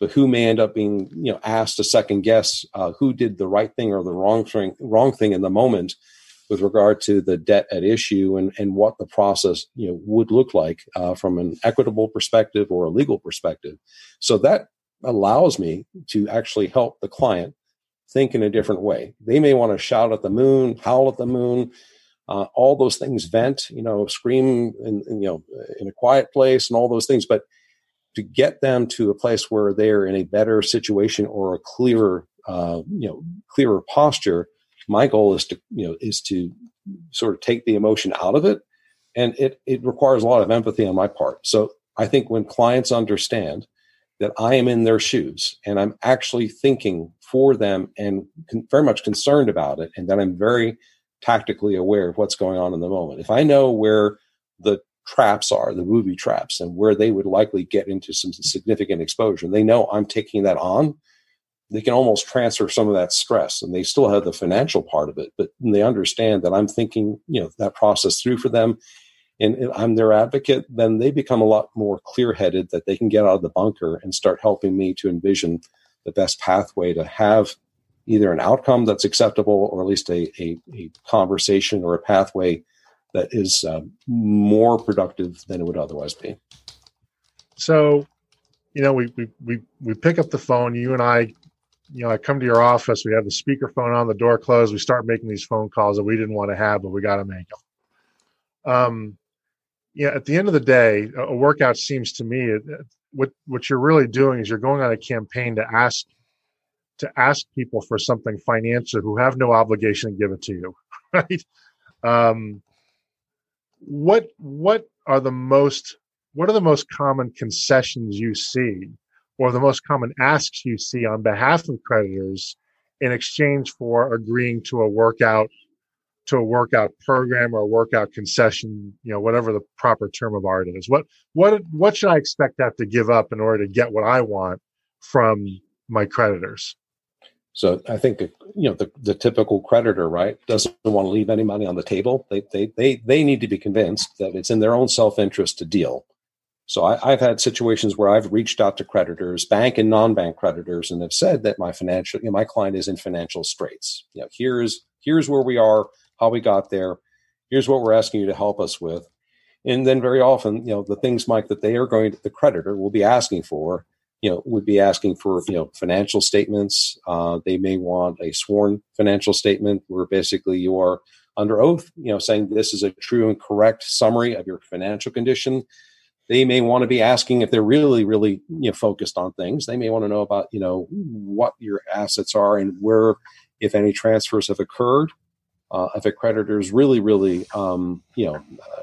but who may end up being, you know, asked to second guess uh, who did the right thing or the wrong thing, wrong thing in the moment with regard to the debt at issue and, and what the process you know would look like uh, from an equitable perspective or a legal perspective. So that allows me to actually help the client think in a different way. They may want to shout at the moon, howl at the moon, uh, all those things, vent, you know, scream in, in, you know in a quiet place, and all those things. But to get them to a place where they're in a better situation or a clearer, uh, you know, clearer posture, my goal is to you know is to sort of take the emotion out of it. And it it requires a lot of empathy on my part. So i think when clients understand that i am in their shoes and i'm actually thinking for them and con- very much concerned about it and that i'm very tactically aware of what's going on in the moment. If i know where the traps are the movie traps and where they would likely get into some significant exposure they know i'm taking that on they can almost transfer some of that stress and they still have the financial part of it but they understand that i'm thinking you know that process through for them and i'm their advocate then they become a lot more clear-headed that they can get out of the bunker and start helping me to envision the best pathway to have either an outcome that's acceptable or at least a, a, a conversation or a pathway that is um, more productive than it would otherwise be. So you know we, we we we pick up the phone you and i you know, I come to your office, we have the speakerphone on, the door closed, we start making these phone calls that we didn't want to have, but we got to make them. Um, yeah, at the end of the day, a workout seems to me what what you're really doing is you're going on a campaign to ask to ask people for something financial who have no obligation to give it to you, *laughs* right? Um, what what are the most what are the most common concessions you see, or the most common asks you see on behalf of creditors in exchange for agreeing to a workout to a workout program or a workout concession, you know, whatever the proper term of art is. What what what should I expect that to give up in order to get what I want from my creditors? So I think you know the, the typical creditor, right, doesn't want to leave any money on the table. They they they they need to be convinced that it's in their own self interest to deal. So I, have had situations where I've reached out to creditors, bank and non-bank creditors, and have said that my financial, you know, my client is in financial straits. You know, here's here's where we are how we got there. Here's what we're asking you to help us with. And then very often, you know, the things, Mike, that they are going to, the creditor will be asking for, you know, would be asking for, you know, financial statements. Uh, they may want a sworn financial statement where basically you are under oath, you know, saying this is a true and correct summary of your financial condition. They may want to be asking if they're really, really, you know, focused on things. They may want to know about, you know, what your assets are and where, if any transfers have occurred uh, if a creditor is really, really, um, you know, uh,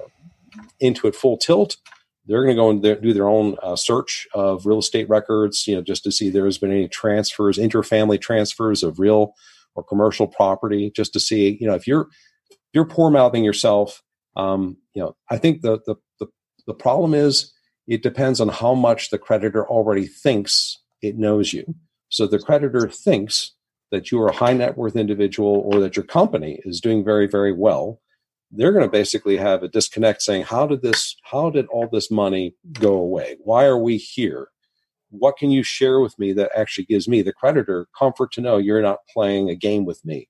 into it full tilt, they're going to go and do their own uh, search of real estate records, you know, just to see there has been any transfers, interfamily transfers of real or commercial property, just to see, you know, if you're if you're poor mouthing yourself, um, you know, I think the, the the problem is it depends on how much the creditor already thinks it knows you. So the creditor thinks that you are a high net worth individual or that your company is doing very, very well, they're going to basically have a disconnect saying, how did this, how did all this money go away? Why are we here? What can you share with me that actually gives me, the creditor, comfort to know you're not playing a game with me?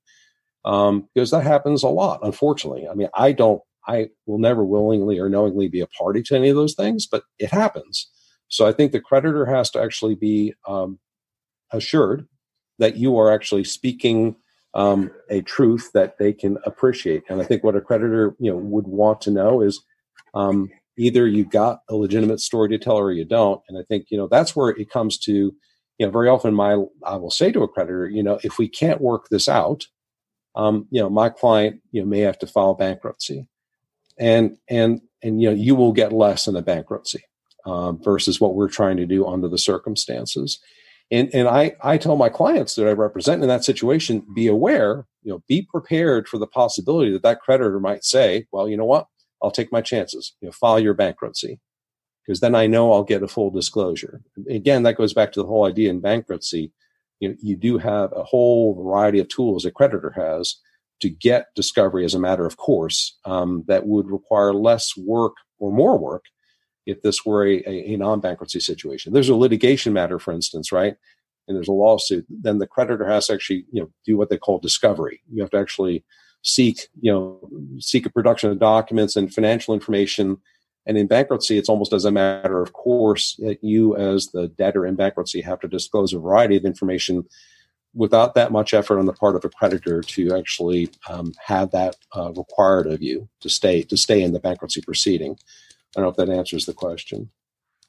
Um, because that happens a lot, unfortunately. I mean, I don't, I will never willingly or knowingly be a party to any of those things, but it happens. So I think the creditor has to actually be um, assured that you are actually speaking um, a truth that they can appreciate. And I think what a creditor you know would want to know is um, either you got a legitimate story to tell or you don't. And I think you know that's where it comes to you know very often my I will say to a creditor you know if we can't work this out, um, you know my client you know may have to file bankruptcy, and and and you know you will get less in a bankruptcy. Uh, versus what we're trying to do under the circumstances. And, and I, I tell my clients that I represent in that situation, be aware, you know, be prepared for the possibility that that creditor might say, well, you know what? I'll take my chances, you know, file your bankruptcy because then I know I'll get a full disclosure. Again, that goes back to the whole idea in bankruptcy. You know, you do have a whole variety of tools a creditor has to get discovery as a matter of course um, that would require less work or more work if this were a, a, a non bankruptcy situation. There's a litigation matter, for instance, right? And there's a lawsuit, then the creditor has to actually, you know, do what they call discovery. You have to actually seek, you know, seek a production of documents and financial information. And in bankruptcy, it's almost as a matter of course that you, as the debtor in bankruptcy, have to disclose a variety of information without that much effort on the part of a creditor to actually um, have that uh, required of you to stay to stay in the bankruptcy proceeding. I don't know if that answers the question.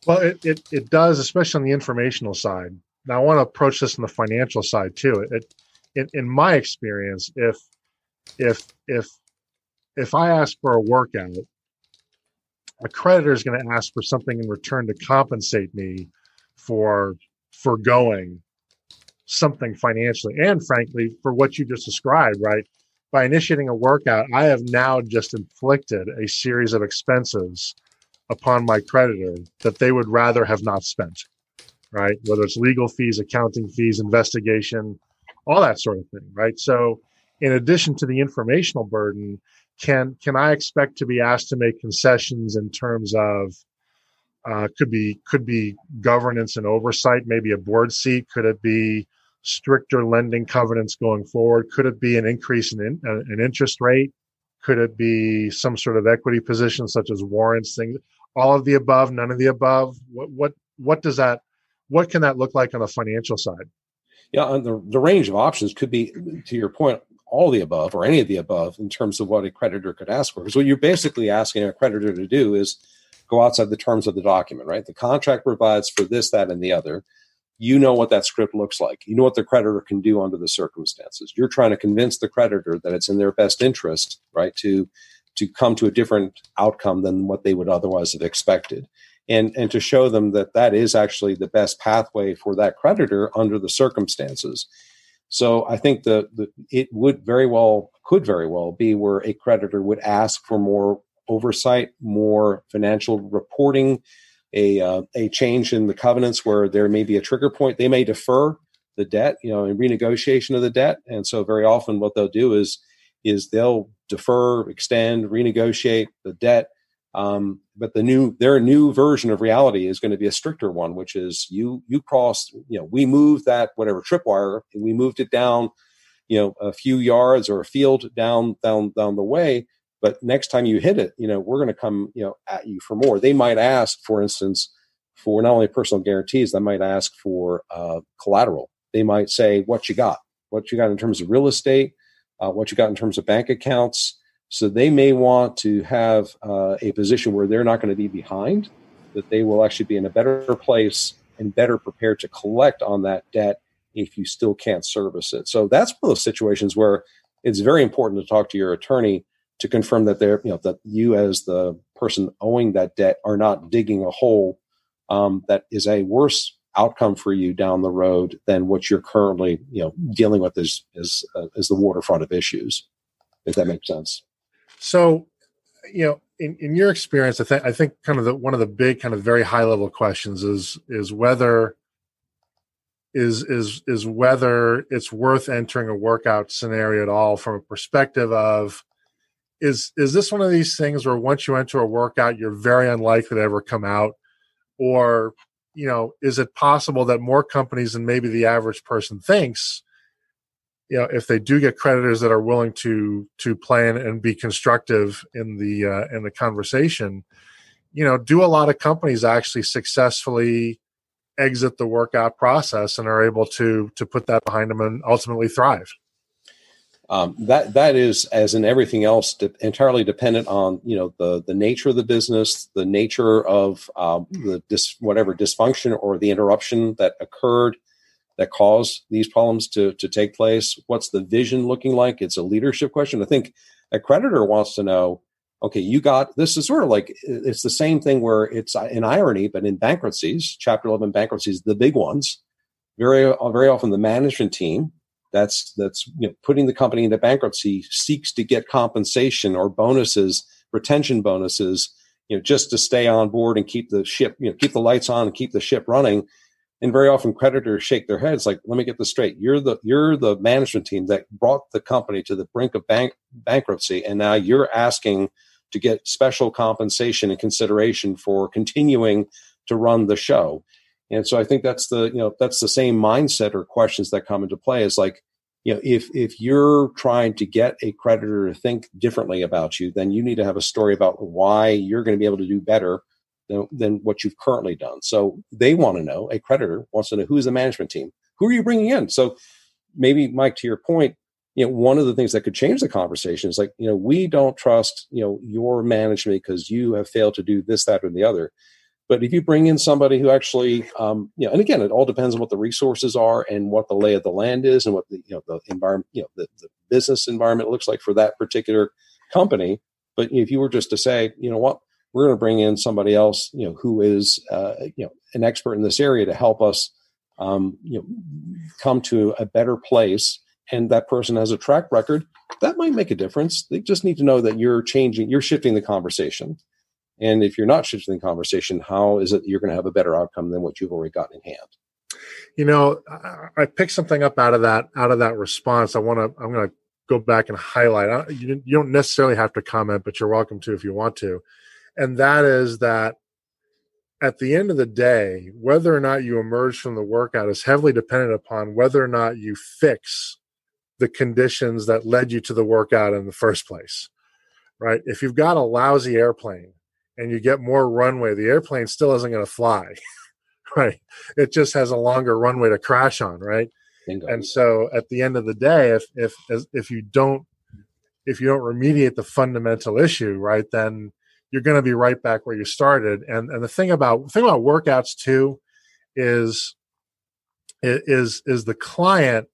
Well, it, it, it does, especially on the informational side. Now, I want to approach this on the financial side too. It, in, in my experience, if if if if I ask for a workout, a creditor is going to ask for something in return to compensate me for foregoing something financially and frankly for what you just described right by initiating a workout i have now just inflicted a series of expenses upon my creditor that they would rather have not spent, right? Whether it's legal fees, accounting fees, investigation, all that sort of thing, right? So, in addition to the informational burden, can can I expect to be asked to make concessions in terms of uh, could be could be governance and oversight, maybe a board seat? Could it be stricter lending covenants going forward? Could it be an increase in in, uh, an interest rate? Could it be some sort of equity position, such as warrants, things? all of the above, none of the above? What what what does that what can that look like on the financial side? Yeah, the, the range of options could be, to your point, all the above or any of the above in terms of what a creditor could ask for. Because what you're basically asking a creditor to do is go outside the terms of the document, right? The contract provides for this, that, and the other. You know what that script looks like. You know what the creditor can do under the circumstances. You're trying to convince the creditor that it's in their best interest, right, to to come to a different outcome than what they would otherwise have expected. And, and to show them that that is actually the best pathway for that creditor under the circumstances. So I think the, the it would very well could very well be where a creditor would ask for more oversight, more financial reporting, a uh, a change in the covenants where there may be a trigger point. They may defer the debt, you know, in renegotiation of the debt, and so very often what they'll do is is they'll defer, extend, renegotiate the debt. Um, but the new their new version of reality is going to be a stricter one, which is you you cross, you know, we moved that whatever tripwire and we moved it down, you know, a few yards or a field down down down the way. But next time you hit it, you know, we're going to come, you know, at you for more. They might ask, for instance, for not only personal guarantees, they might ask for uh, collateral. They might say, "What you got? What you got in terms of real estate? uh, what you got in terms of bank accounts. So they may want to have uh, a position where they're not going to be behind, that they will actually be in a better place and better prepared to collect on that debt if you still can't service it. So that's one of those situations where it's very important to talk to your attorney to confirm that they're, you know, that you as the person owing that debt are not digging a hole um, that is a worse outcome for you down the road than what you're currently you know dealing with is as uh, as the waterfront of issues if that makes sense. So you know in, in your experience i think i think kind of the one of the big kind of very high level questions is is whether is is is whether it's worth entering a workout scenario at all from a perspective of is is this one of these things where once you enter a workout you're very unlikely to ever come out or you know, is it possible that more companies than maybe the average person thinks, you know, if they do get creditors that are willing to to plan and be constructive in the uh, in the conversation, you know, do a lot of companies actually successfully exit the workout process and are able to to put that behind them and ultimately thrive? Um, that that is as in everything else de- entirely dependent on you know the the nature of the business the nature of um, the dis- whatever dysfunction or the interruption that occurred that caused these problems to to take place. What's the vision looking like? It's a leadership question. I think a creditor wants to know okay you got this is sort of like it's the same thing where it's in irony but in bankruptcies chapter 11 bankruptcies the big ones very very often the management team that's that's you know, putting the company into bankruptcy seeks to get compensation or bonuses, retention bonuses, you know, just to stay on board and keep the ship, you know, keep the lights on and keep the ship running. And very often creditors shake their heads like, let me get this straight. You're the you're the management team that brought the company to the brink of bank bankruptcy, and now you're asking to get special compensation and consideration for continuing to run the show. And so I think that's the, you know, that's the same mindset or questions that come into play is like, you know, if if you're trying to get a creditor to think differently about you, then you need to have a story about why you're going to be able to do better than, than what you've currently done. So they want to know, a creditor wants to know who's the management team? Who are you bringing in? So maybe Mike, to your point, you know, one of the things that could change the conversation is like, you know, we don't trust, you know, your management because you have failed to do this, that, or the other. But if you bring in somebody who actually, um, you know, and again, it all depends on what the resources are and what the lay of the land is and what the, you know, the environment, you know, the, the business environment looks like for that particular company. But if you were just to say, you know what, we're going to bring in somebody else, you know, who is, uh, you know, an expert in this area to help us, um, you know, come to a better place. And that person has a track record that might make a difference. They just need to know that you're changing, you're shifting the conversation and if you're not shifting the conversation, how is it you're going to have a better outcome than what you've already got in hand? You know, I picked something up out of that out of that response. I want to. I'm going to go back and highlight. You, you don't necessarily have to comment, but you're welcome to if you want to. And that is that at the end of the day, whether or not you emerge from the workout is heavily dependent upon whether or not you fix the conditions that led you to the workout in the first place. Right? If you've got a lousy airplane and you get more runway, the airplane still isn't going to fly, *laughs* right? It just has a longer runway to crash on, right? Bingo. And so at the end of the day, if if if you don't if you don't remediate the fundamental issue, right, then you're going to be right back where you started. And and the thing about the thing about workouts too is is is the client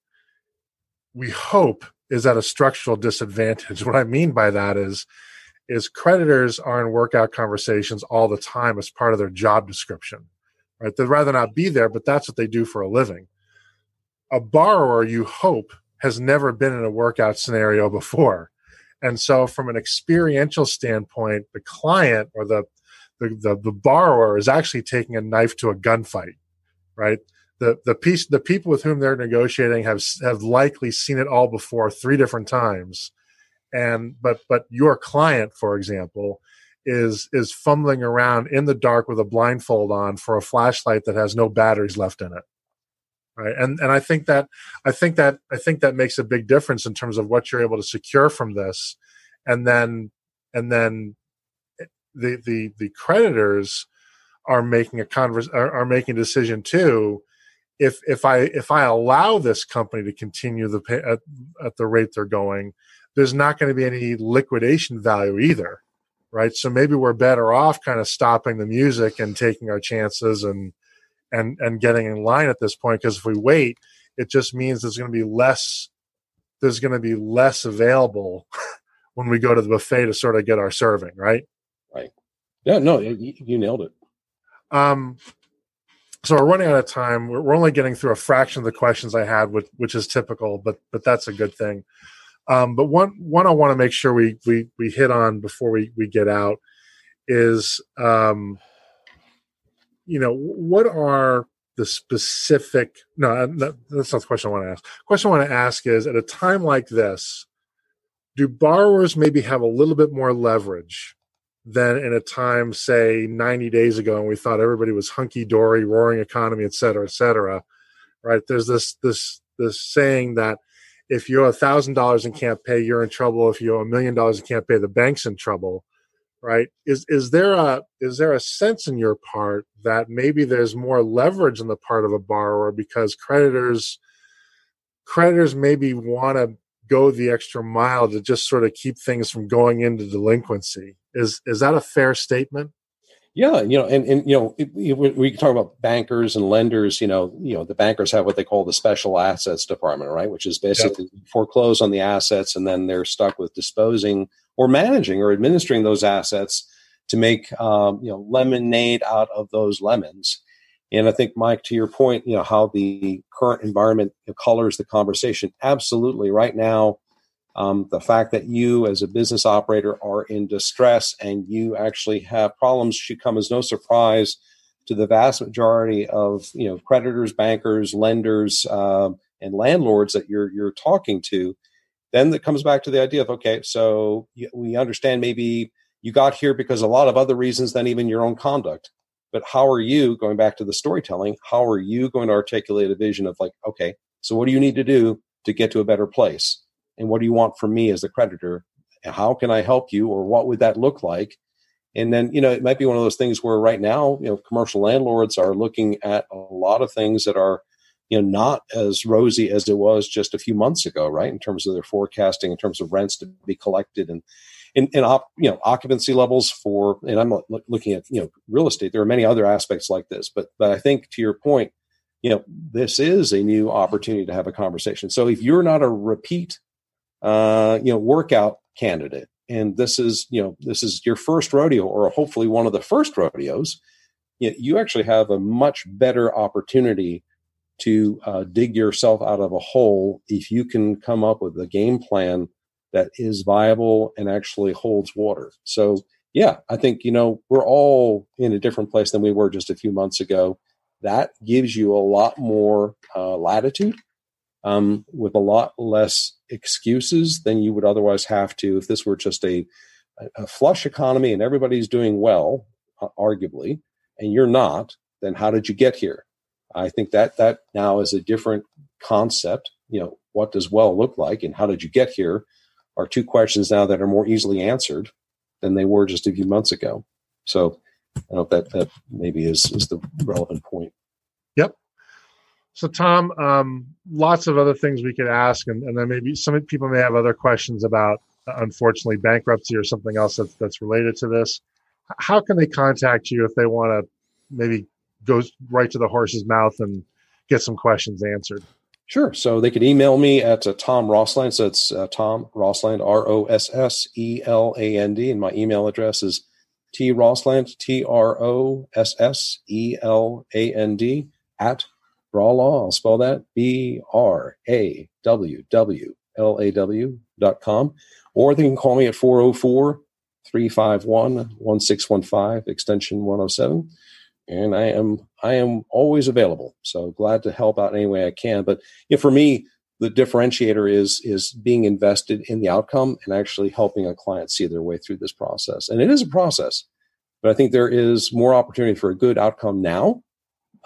we hope is at a structural disadvantage. *laughs* What I mean by that is is creditors are in workout conversations all the time as part of their job description. Right? They'd rather not be there, but that's what they do for a living. A borrower, you hope, has never been in a workout scenario before. And so from an experiential standpoint, the client or the the, the, the borrower is actually taking a knife to a gunfight, right? The the piece the people with whom they're negotiating have have likely seen it all before three different times, and but but your client, for example, is is fumbling around in the dark with a blindfold on for a flashlight that has no batteries left in it. Right? And and i think that i think that i think that makes a big difference in terms of what you're able to secure from this. And then and then the the the creditors are making a converse are, are making a decision too. If if i if i allow this company to continue the pay at, at the rate they're going there's not going to be any liquidation value either right? So maybe we're better off kind of stopping the music and taking our chances and and and getting in line at this point because if we wait it just means there's going to be less there's going to be less available *laughs* when we go to the buffet to sort of get our serving right? Right. Yeah no you, you nailed it. Um so we're running out of time. We're, we're, only getting through a fraction of the questions i had which, which is typical but but that's a good thing um, but one one i want to make sure we we we hit on before we we get out is um you know, what are the specific? No, that's not the question I want to ask. Question I want to ask is: at a time like this, do borrowers maybe have a little bit more leverage than in a time, say, 90 days ago, and we thought everybody was hunky dory, roaring economy, et cetera, et cetera? Right? There's this this this saying that if you owe a thousand dollars and can't pay, you're in trouble. If you owe a million dollars and can't pay, the bank's in trouble right? Is is there a is there a sense in your part that maybe there's more leverage on the part of a borrower because creditors creditors maybe want to go the extra mile to just sort of keep things from going into delinquency? Is is that a fair statement yeah, you know, and and you know, it, it, we talk about bankers and lenders. You know, you know, the bankers have what they call the special assets department, right? Which is basically yep. foreclose on the assets, and then they're stuck with disposing or managing or administering those assets to make um, you know lemonade out of those lemons. And I think, Mike, to your point, you know how the current environment colors the conversation. Absolutely, right now, um, the fact that you, as a business operator, are in distress and you actually have problems should come as no surprise to the vast majority of you know creditors, bankers, lenders, um, and landlords that you're you're talking to. Then that comes back to the idea of okay, so we understand maybe you got here because a lot of other reasons than even your own conduct. But how are you going back to the storytelling? How are you going to articulate a vision of like, okay, so what do you need to do to get to a better place? And what do you want from me as the creditor? How can i help you or what would that look like? And then you know it might be one of those things where right now you know commercial landlords are looking at a lot of things that are you know not as rosy as it was just a few months ago right? In terms of their forecasting in terms of rents to be collected and and, and op, you know occupancy levels for and i'm looking at you know real estate. There are many other aspects like this but but i think to your point you know this is a new opportunity to have a conversation. So if you're not a repeat uh, you know, workout candidate. And this is, you know, this is your first rodeo or hopefully one of the first rodeos. You actually have a much better opportunity to uh, dig yourself out of a hole if you can come up with a game plan that is viable and actually holds water. So, yeah, I think, you know, we're all in a different place than we were just a few months ago. That gives you a lot more uh, latitude um, with a lot less excuses than you would otherwise have to if this were just a, a flush economy and everybody's doing well, uh, arguably, and you're not. Then how did you get here? I think that that now is a different concept. You know, what does well look like, and how did you get here? Are two questions now that are more easily answered than they were just a few months ago. So, I if that that maybe is is the relevant point. So, Tom, um, lots of other things we could ask, and, and then maybe some people may have other questions about, uh, unfortunately, bankruptcy or something else that's, that's related to this. How can they contact you if they want to maybe go right to the horse's mouth and get some questions answered? Sure. So they could email me at uh, Tom Rosseland. So it's uh, Tom Rosseland, R O S S E L A N D. And my email address is T Rosseland, T R O S S E L A N D, at Brawlaw. I'll spell that B R A W W L A W dot com. Or they can call me at 404 351 1615, extension 107 and I am I am always available. So glad to help out any way I can. But you know, for me, the differentiator is is being invested in the outcome and actually helping a client see their way through this process. And it is a process, but I think there is more opportunity for a good outcome now.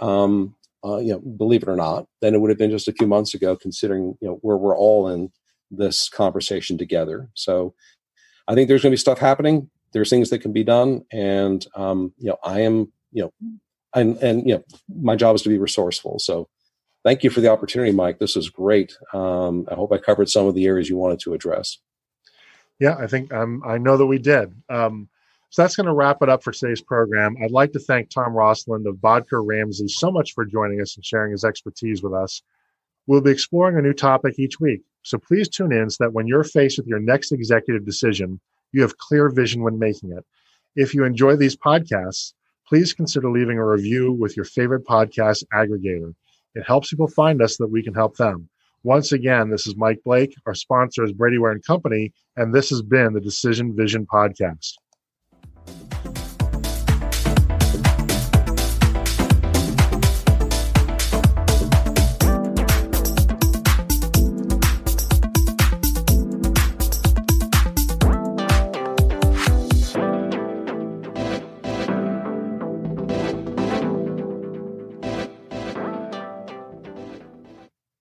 Um, uh, you know, believe it or not, than it would have been just a few months ago, considering you know where we're all in this conversation together. So I think there's going to be stuff happening. There's things that can be done, and um, you know, I am you know, and and you know, my job is to be resourceful. So thank you for the opportunity, Mike. This is great. Um, I hope I covered some of the areas you wanted to address. Yeah, I think um, I know that we did. Um, so that's going to wrap it up for today's program. I'd like to thank Tom Rosseland of Bodker Ramsey so much for joining us and sharing his expertise with us. We'll be exploring a new topic each week, so please tune in so that when you're faced with your next executive decision, you have clear vision when making it. If you enjoy these podcasts, please consider leaving a review with your favorite podcast aggregator. It helps people find us so that we can help them. Once again, this is Mike Blake. Our sponsor is Brady Ware and Company, and this has been the Decision Vision Podcast.